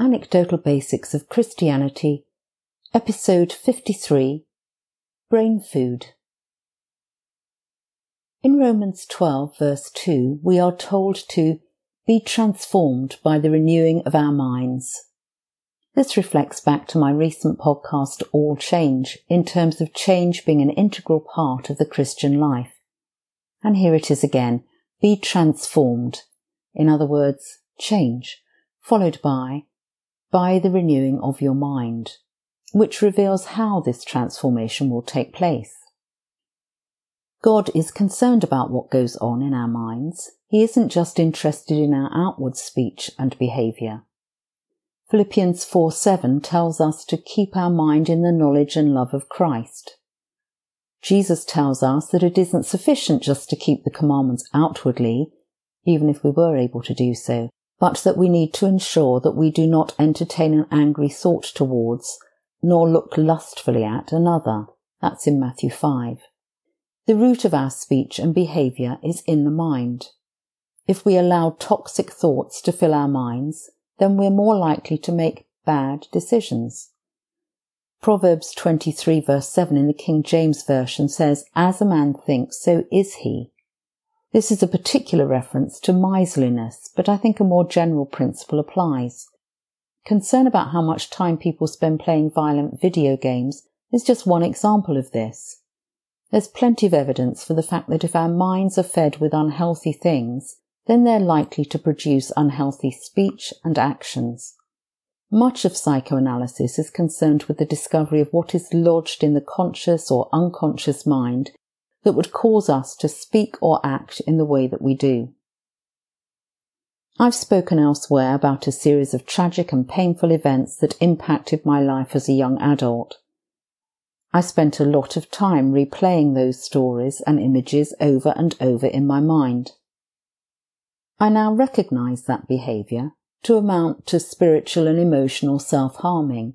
Anecdotal Basics of Christianity, Episode 53 Brain Food. In Romans 12, verse 2, we are told to be transformed by the renewing of our minds. This reflects back to my recent podcast, All Change, in terms of change being an integral part of the Christian life. And here it is again be transformed. In other words, change, followed by by the renewing of your mind, which reveals how this transformation will take place. God is concerned about what goes on in our minds. He isn't just interested in our outward speech and behaviour. Philippians 4 7 tells us to keep our mind in the knowledge and love of Christ. Jesus tells us that it isn't sufficient just to keep the commandments outwardly, even if we were able to do so, but that we need to ensure that we do not entertain an angry thought towards, nor look lustfully at another. That's in Matthew 5. The root of our speech and behaviour is in the mind. If we allow toxic thoughts to fill our minds, then we're more likely to make bad decisions. Proverbs 23 verse 7 in the King James Version says, As a man thinks, so is he. This is a particular reference to miserliness, but I think a more general principle applies. Concern about how much time people spend playing violent video games is just one example of this. There's plenty of evidence for the fact that if our minds are fed with unhealthy things, then they're likely to produce unhealthy speech and actions. Much of psychoanalysis is concerned with the discovery of what is lodged in the conscious or unconscious mind that would cause us to speak or act in the way that we do. I've spoken elsewhere about a series of tragic and painful events that impacted my life as a young adult. I spent a lot of time replaying those stories and images over and over in my mind. I now recognize that behavior to amount to spiritual and emotional self-harming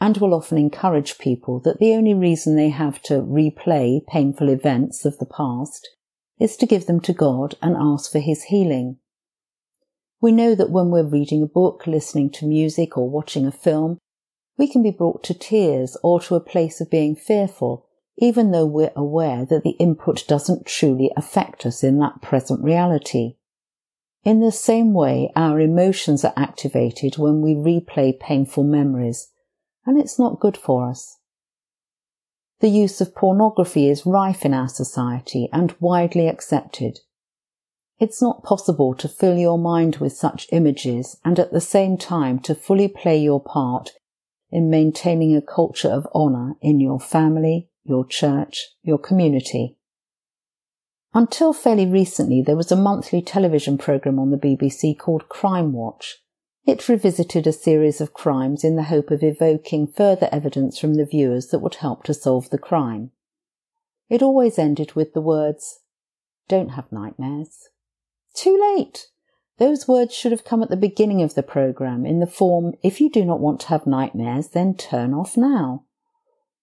and will often encourage people that the only reason they have to replay painful events of the past is to give them to God and ask for His healing. We know that when we're reading a book, listening to music, or watching a film, we can be brought to tears or to a place of being fearful, even though we're aware that the input doesn't truly affect us in that present reality. In the same way, our emotions are activated when we replay painful memories, and it's not good for us. The use of pornography is rife in our society and widely accepted. It's not possible to fill your mind with such images and at the same time to fully play your part in maintaining a culture of honour in your family, your church, your community. Until fairly recently, there was a monthly television programme on the BBC called Crime Watch, it revisited a series of crimes in the hope of evoking further evidence from the viewers that would help to solve the crime. It always ended with the words, Don't have nightmares. Too late! Those words should have come at the beginning of the programme in the form, If you do not want to have nightmares, then turn off now.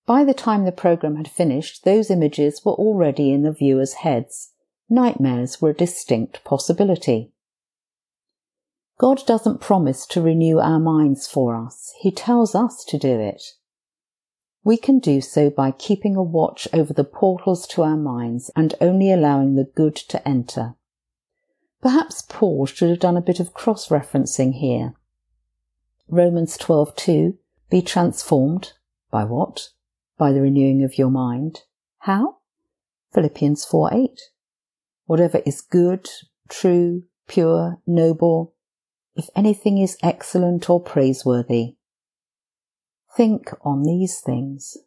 By the time the programme had finished, those images were already in the viewers' heads. Nightmares were a distinct possibility. God doesn't promise to renew our minds for us. He tells us to do it. We can do so by keeping a watch over the portals to our minds and only allowing the good to enter. Perhaps Paul should have done a bit of cross-referencing here. Romans 12:2 Be transformed by what? By the renewing of your mind. How? Philippians 4:8 Whatever is good, true, pure, noble, if anything is excellent or praiseworthy. Think on these things.